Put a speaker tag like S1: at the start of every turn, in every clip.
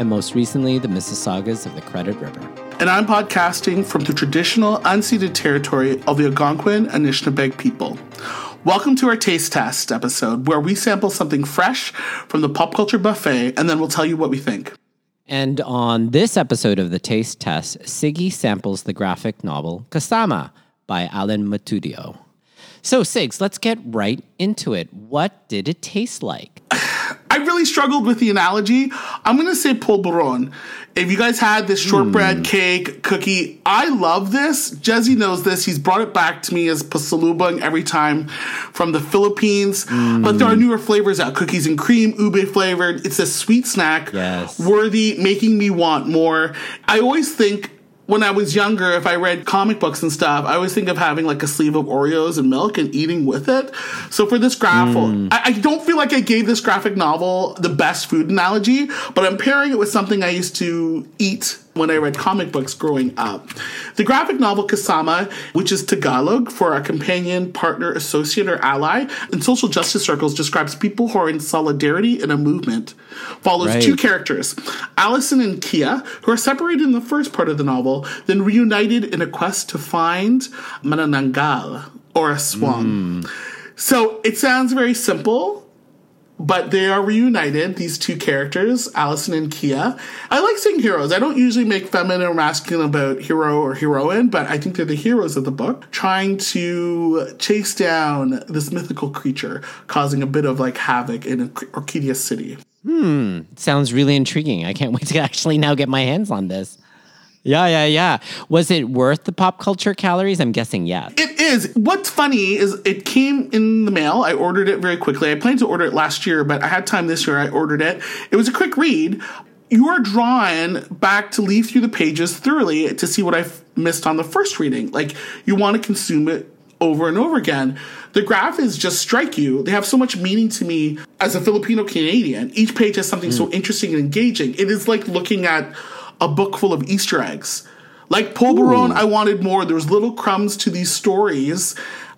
S1: and most recently the Mississaugas of the Credit River.
S2: And I'm podcasting from the traditional unceded territory of the Algonquin and Anishinaabeg people. Welcome to our taste test episode where we sample something fresh from the pop culture buffet and then we'll tell you what we think.
S1: And on this episode of the taste test, Sigi samples the graphic novel Kasama by Allan Matudio. So, Sigs, let's get right into it. What did it taste like?
S2: I really struggled with the analogy. I'm going to say polvoron. If you guys had this shortbread
S1: Hmm.
S2: cake cookie, I love this. Jesse knows this. He's brought it back to me as pasalubong every time from the Philippines. But there are newer flavors out. Cookies and cream, ube flavored. It's a sweet snack.
S1: Yes.
S2: Worthy, making me want more. I always think when I was younger, if I read comic books and stuff, I always think of having like a sleeve of Oreos and milk and eating with it. So for this graphic, hmm. I, I don't feel like I gave this graphic novel the best food analogy, but I'm pairing it with something I used to eat when I read comic books growing up. The graphic novel Kasama, which is Tagalog for a companion, partner, associate, or ally in social justice circles, describes people who are in solidarity in a movement. Follows
S1: Right.
S2: two characters, Alison and Kia, who are separated in the first part of the novel, then reunited in a quest to find Manananggal, or aswang. Hmm. So it sounds very simple, but they are reunited, these two characters, Alison and Kia. I like saying heroes. I don't usually make feminine or masculine about hero or heroine, but I think they're the heroes of the book, trying to chase down this mythical creature, causing a bit of like havoc in Orkidias City.
S1: Hmm, sounds really intriguing. I can't wait to actually now get my hands on this. Yeah, yeah, yeah. Was it worth the pop culture calories? I'm guessing yes.
S2: It is. What's funny is it came in the mail. I ordered it very quickly. I planned to order it last year, but I had time this year. I ordered it. It was a quick read. You are drawn back to leaf through the pages thoroughly to see what I've missed on the first reading. Like you want to consume it over and over again. The graphics just strike you. They have so much meaning to me as a Filipino Canadian. Each page has something so mm. interesting and engaging. It is like looking at a book full of Easter eggs. Like Polvoron, I wanted more. There was little crumbs to these stories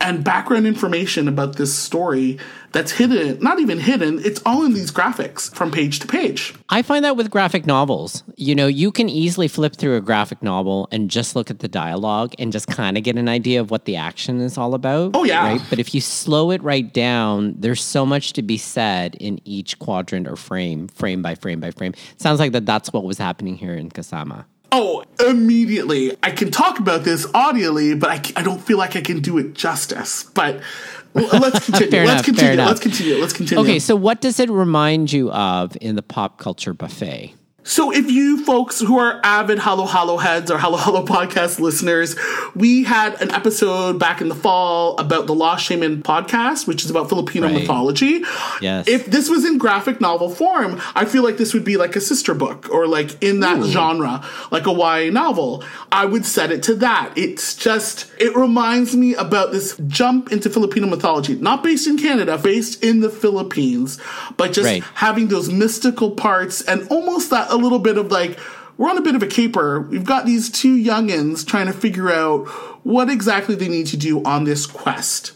S2: and background information about this story that's hidden, not even hidden, it's all in these graphics from page to page.
S1: I find that with graphic novels, you know, you can easily flip through a graphic novel and just look at the dialogue and just kind of get an idea of what the action is all about.
S2: Oh, yeah.
S1: Right? But if you slow it right down, there's so much to be said in each quadrant or frame, frame by frame by frame. Sounds like that that's what was happening here in Kasama.
S2: Oh, immediately. I can talk about this audially, but I, I don't feel like I can do it justice. But let's continue. Let's
S1: enough,
S2: continue. Let's continue. Let's continue.
S1: Okay, so what does it remind you of in the pop culture buffet?
S2: So, if you folks who are avid Halo Halo heads or Halo Halo podcast listeners, we had an episode back in the fall about the Lost Shaman podcast, which is about Filipino
S1: Right.
S2: mythology.
S1: Yes.
S2: If this was in graphic novel form, I feel like this would be like a sister book or like in that genre, like a YA novel. I would set it to that. It's just, it reminds me about this jump into Filipino mythology, not based in Canada, based in the Philippines, but just
S1: Right.
S2: having those mystical parts and almost that a little bit of like we're on a bit of a caper. We've got these two youngins trying to figure out what exactly they need to do on this quest.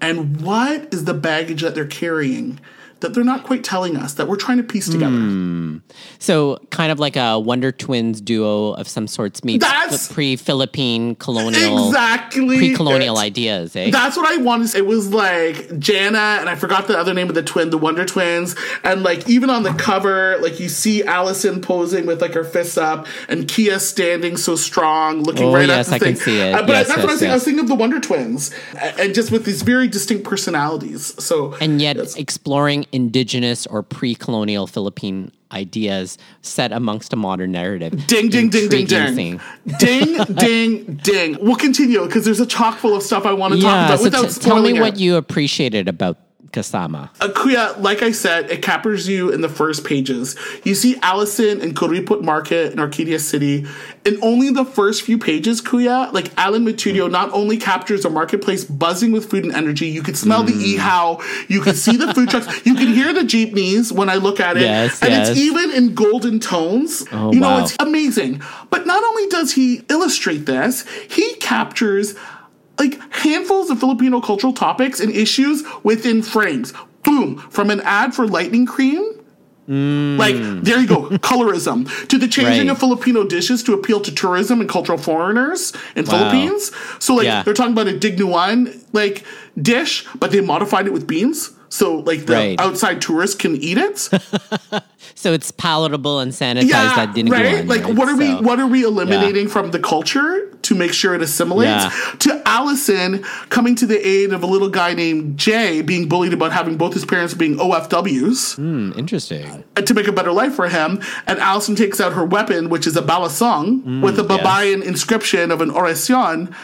S2: And what is the baggage that they're carrying that they're not quite telling us that we're trying to piece together.
S1: So, kind of like a Wonder Twins duo of some sorts meets
S2: That's-
S1: pre Philippine colonial,
S2: Exactly.
S1: pre colonial
S2: it.
S1: ideas, eh?
S2: That's what I wanted. to say. It was like Jayna, and I forgot the other name of the twin, the Wonder Twins. And like even on the cover, like you see Alison posing with like her fists up, and Kia standing so strong, looking
S1: Oh,
S2: right
S1: yes,
S2: at the
S1: I
S2: thing.
S1: can see it.
S2: Uh, but
S1: Yes,
S2: that's what I was
S1: yes,
S2: thinking. I was
S1: yes.
S2: thinking of the Wonder Twins, and just with these very distinct personalities. So
S1: and yet exploring indigenous or pre colonial Philippine ideas set amongst a modern narrative.
S2: Ding, ding, ding, ding, ding. ding, ding, ding. We'll continue because there's a chock full of stuff I want to talk about
S1: so
S2: without
S1: t- tell me
S2: spoiling
S1: what you appreciated about kasama.
S2: Uh, Kuya, like I said, it captures you in the first pages. You see Alison in Kuriput Market in Orkidias City. In only the first few pages, Kuya, like Allan Matudio
S1: Mm.
S2: not only captures a marketplace buzzing with food and energy, you can smell
S1: Mm.
S2: the ihaw, you can see the food trucks, you can hear the jeepneys when I look at it.
S1: Yes,
S2: and
S1: yes.
S2: it's even in golden tones.
S1: Oh,
S2: you know,
S1: wow.
S2: it's amazing. But not only does he illustrate this, he captures like handfuls of Filipino cultural topics and issues within frames. Boom, from an ad for lightning cream. Like, mm. there you go, colorism. To the changing
S1: Right.
S2: of Filipino dishes to appeal to tourism and cultural foreigners in
S1: Wow.
S2: Philippines. So, like,
S1: Yeah.
S2: they're talking about a dinuguan, like, dish, but they modified it with beans. So, like, the
S1: Right.
S2: outside tourists can eat it.
S1: So it's palatable and sanitized that didn't
S2: right? Like what are we what are we eliminating from the culture to make sure it assimilates?
S1: Yeah.
S2: To Alison coming to the aid of a little guy named Jay being bullied about having both his parents being OFWs
S1: Hmm, interesting.
S2: uh, to make a better life for him. And Alison takes out her weapon, which is a balisong with a
S1: Mm, yes.
S2: Baybayin inscription of an oracion.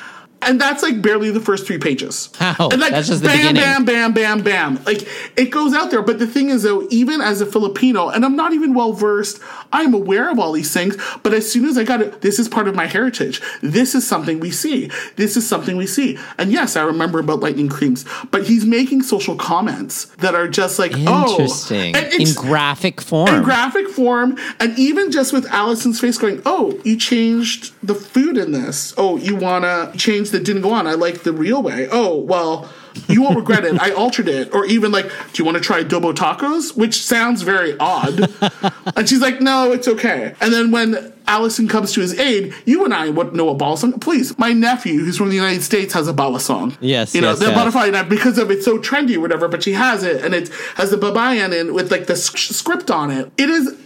S2: And that's like barely the first three pages.
S1: Wow,
S2: And like
S1: that's just the
S2: bam,
S1: beginning.
S2: bam, bam, bam, bam. Like it goes out there. But the thing is, though, even as a Filipino, and I'm not even well versed, I'm aware of all these things. But as soon as I got it, this is part of my heritage. This is something we see. This is something we see. And yes, I remember about lightning creams. But he's making social comments that are just like, oh,
S1: Interesting.
S2: And
S1: In graphic form.
S2: in graphic form, and even just with Alison's face going, "Oh, you changed the food in this. Oh, you wanna change that didn't go on. I like the real way. Oh, well." You won't regret it. I altered it. Or even like, do you want to try adobo tacos? Which sounds very odd. and she's like, no, it's okay. And then when Alison comes to his aid, you and I would know a balisong. Please, my nephew, who's from the United States, has a balisong.
S1: Yes,
S2: You know,
S1: yes,
S2: the
S1: yes.
S2: butterfly nut because of it's so trendy or whatever, but she has it and it has the baybayin in with like the script on it. It is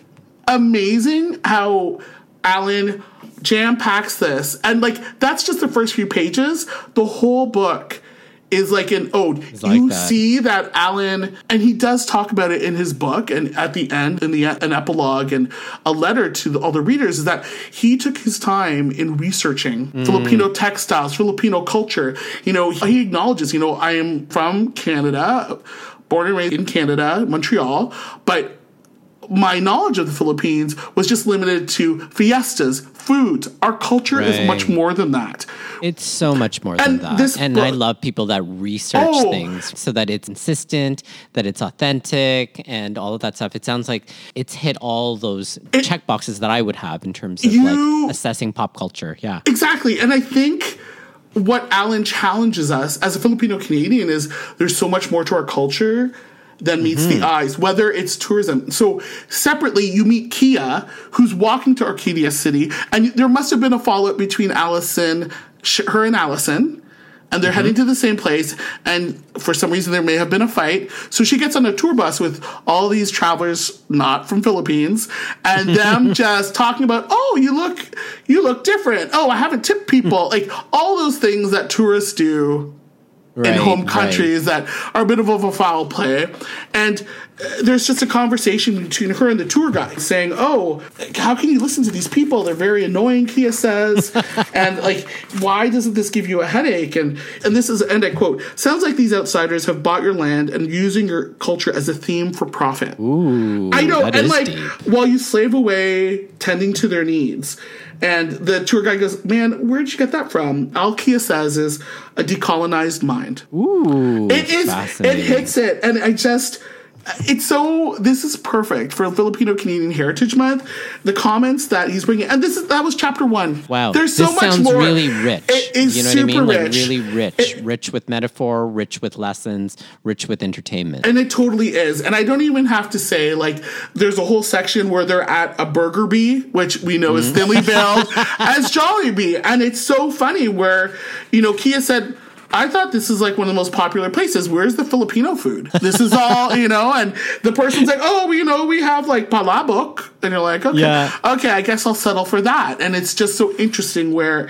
S2: amazing how Allan jam packs this. And like that's just the first few pages. The whole book is like an ode.
S1: like
S2: you
S1: that.
S2: see that Allan and he does talk about it in his book and at the end in the an epilogue and a letter to the, all the readers is that he took his time in researching
S1: Mm.
S2: Filipino textiles, Filipino culture. You know, he acknowledges, you know, I am from Canada, born and raised in Canada, Montreal, but my knowledge of the Philippines was just limited to fiestas, foods. Our culture is much more than that.
S1: It's so much more than that. and I love people that research
S2: Oh.
S1: things so that it's consistent, that it's authentic, and all of that stuff. It sounds like it's hit all those
S2: It-
S1: check boxes that I would have in terms of
S2: You-
S1: like assessing pop culture. Yeah.
S2: Exactly. And I think what Allan challenges us as a Filipino Canadian is there's so much more to our culture than meets the mm-hmm. eyes, whether it's tourism. So separately, you meet Kia, who's walking to Orkidias City, and there must have been a fallout between Alison, sh- her and Alison. And they're heading mm-hmm. to the same place, and for some reason there may have been a fight. So she gets on a tour bus with all these travelers not from Philippines, and them just talking about, oh, you look, you look different. Oh, I haven't tipped people. like all those things that tourists do in
S1: Right,
S2: home
S1: right.
S2: countries that are a bit of a foul play. And uh, there's just a conversation between her and the tour guide saying, Oh, how can you listen to these people? They're very annoying, Kia says. and like, why doesn't this give you a headache? And and this is and I quote, sounds like these outsiders have bought your land and using your culture as a theme for profit.
S1: Ooh,
S2: I know, and like
S1: deep.
S2: while you slave away tending to their needs. And the tour guide goes, Man, where'd you get that from? All Kia says is a decolonized mind.
S1: Ooh,
S2: It is. It hits it, and I just. It's so. This is perfect for Filipino Canadian Heritage Month. The comments that he's bringing, and this is that was chapter one.
S1: Wow,
S2: there's so
S1: this
S2: much
S1: sounds
S2: more.
S1: really rich.
S2: It is
S1: you know
S2: super
S1: what I mean? Like
S2: rich.
S1: really rich,
S2: It-
S1: rich with metaphor, rich with lessons, rich with entertainment.
S2: And it totally is. And I don't even have to say, like, there's a whole section where they're at a Burger Bee, which we know is mm-hmm. thinly veiled, as Jollibee. And it's so funny where, you know, Kia said, I thought this is like one of the most popular places. Where's the Filipino food? This is all, you know, and the person's like, oh, you know, we have like palabok. And you're like, okay,
S1: Yeah.
S2: okay, I guess I'll settle for that. And it's just so interesting where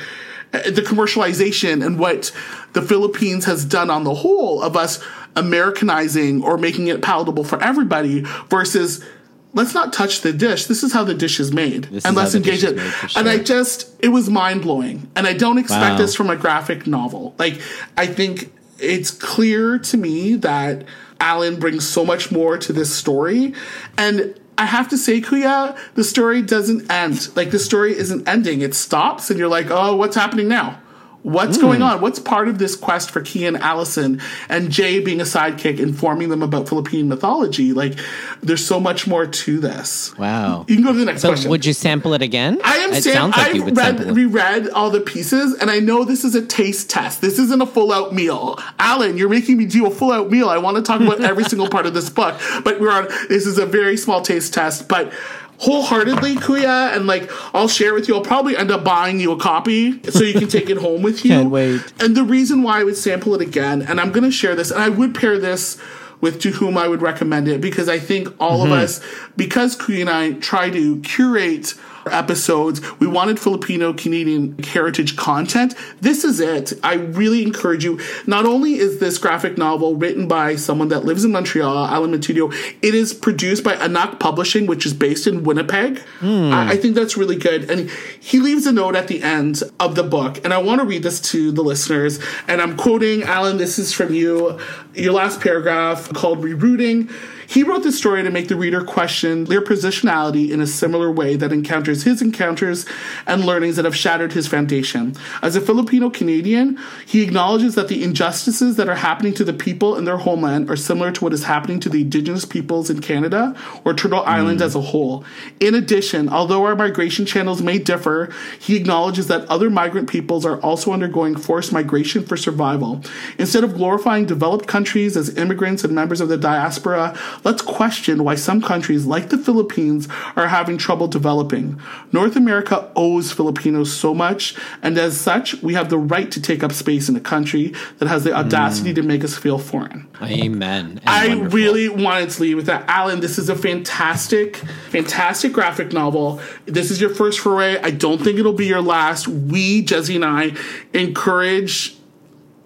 S2: uh, the commercialization and what the Philippines has done on the whole of us Americanizing or making it palatable for everybody versus let's not touch the dish. This is how the dish is made.
S1: This
S2: and let's engage it.
S1: for
S2: And I just it was mind blowing. And I don't expect
S1: Wow.
S2: this from a graphic novel. Like I think it's clear to me that Allan brings so much more to this story. And I have to say, Kuya, the story doesn't end. Like the story isn't ending. It stops and you're like, oh, what's happening now? What's mm. going on? What's part of this quest for Kia and Alison and Jay being a sidekick, informing them about Philippine mythology? Like, there's so much more to this.
S1: Wow.
S2: You can go to the next
S1: so
S2: question.
S1: Would you sample it again?
S2: I am.
S1: It
S2: sam-
S1: sounds like
S2: I've
S1: you would
S2: read, reread all the pieces, and I know this is a taste test. This isn't a full out meal. Allan, you're making me do a full out meal. I want to talk about every single part of this book, but we're on. This is a very small taste test, but wholeheartedly, Kuya, and like I'll share with you. I'll probably end up buying you a copy so you can take it home with you.
S1: Can't wait.
S2: And the reason why I would sample it again, and I'm going to share this, and I would pair this with to whom I would recommend it because I think all
S1: Mm-hmm.
S2: of us, because Kuya and I try to curate episodes. We wanted Filipino Canadian heritage content. This is it. I really encourage you. Not only is this graphic novel written by someone that lives in Montreal, Allan Matudio, it is produced by Anak Publishing, which is based in Winnipeg. Hmm. I, I think that's really good. And he leaves a note at the end of the book, and I want to read this to the listeners. And I'm quoting Allan, this is from you, your last paragraph called Rerouting. He wrote this story to make the reader question their positionality in a similar way that encounters his encounters and learnings that have shattered his foundation. As a Filipino Canadian, he acknowledges that the injustices that are happening to the people in their homeland are similar to what is happening to the indigenous peoples in Canada or Turtle Island hmm. as a whole. In addition, although our migration channels may differ, he acknowledges that other migrant peoples are also undergoing forced migration for survival. Instead of glorifying developed countries as immigrants and members of the diaspora, let's question why some countries, like the Philippines, are having trouble developing. North America owes Filipinos so much, and as such, we have the right to take up space in a country that has the audacity to make us feel foreign.
S1: Amen. And
S2: I
S1: wonderful.
S2: really wanted to leave with that. Allan, this is a fantastic, fantastic graphic novel. This is your first foray. I don't think it'll be your last. We, Jesse and I, encourage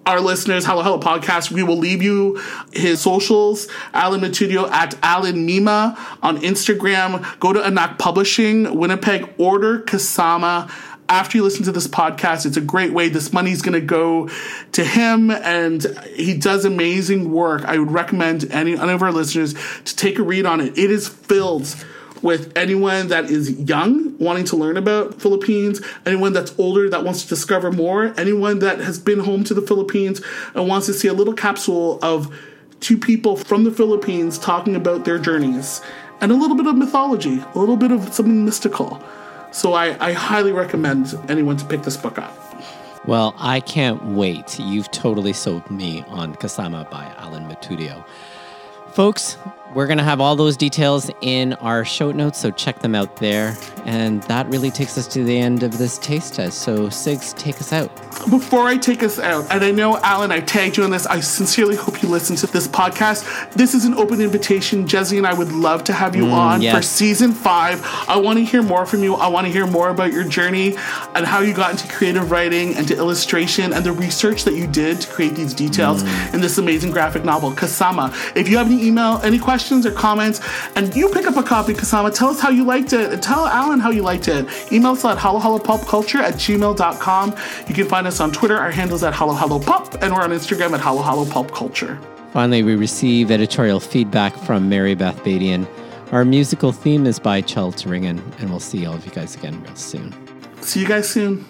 S2: our listeners, Halo Halo Podcast, we will leave you his socials, Allan Matudio at Allan Mima on Instagram. Go to Anak Publishing, Winnipeg, order Kasama. After you listen to this podcast, it's a great way. This money's going to go to him, and he does amazing work. I would recommend any, any of our listeners to take a read on it. It is filled with anyone that is young wanting to learn about Philippines, anyone that's older that wants to discover more, anyone that has been home to the Philippines and wants to see a little capsule of two people from the Philippines talking about their journeys and a little bit of mythology, a little bit of something mystical. So I, I highly recommend anyone to pick this book up.
S1: Well, I can't wait. You've totally sold me on Kasama by Allan Matudio. Folks, we're going to have all those details in our show notes, so check them out there. And that really takes us to the end of this taste test. So, Sigs, take us out.
S2: Before I take us out, and I know, Allan, I tagged you on this. I sincerely hope you listen to this podcast. This is an open invitation. Jesse and I would love to have you mm, on
S1: yes.
S2: for season five. I want to hear more from you. I want to hear more about your journey and how you got into creative writing and to illustration and the research that you did to create these details mm. in this amazing graphic novel, Kasama. If you have any email, any questions or comments, and you pick up a copy, Kasama, tell us how you liked it tell Allan how you liked it. Email us at halohalopopculture at gmail.com. You can find us on Twitter. Our handle is at halohalopop, and we're on Instagram at halohalopopculture.
S1: Finally, we receive editorial feedback from Mary Beth Badian. Our musical theme is by Chel Ringen, and we'll see all of you guys again real soon.
S2: See you guys soon.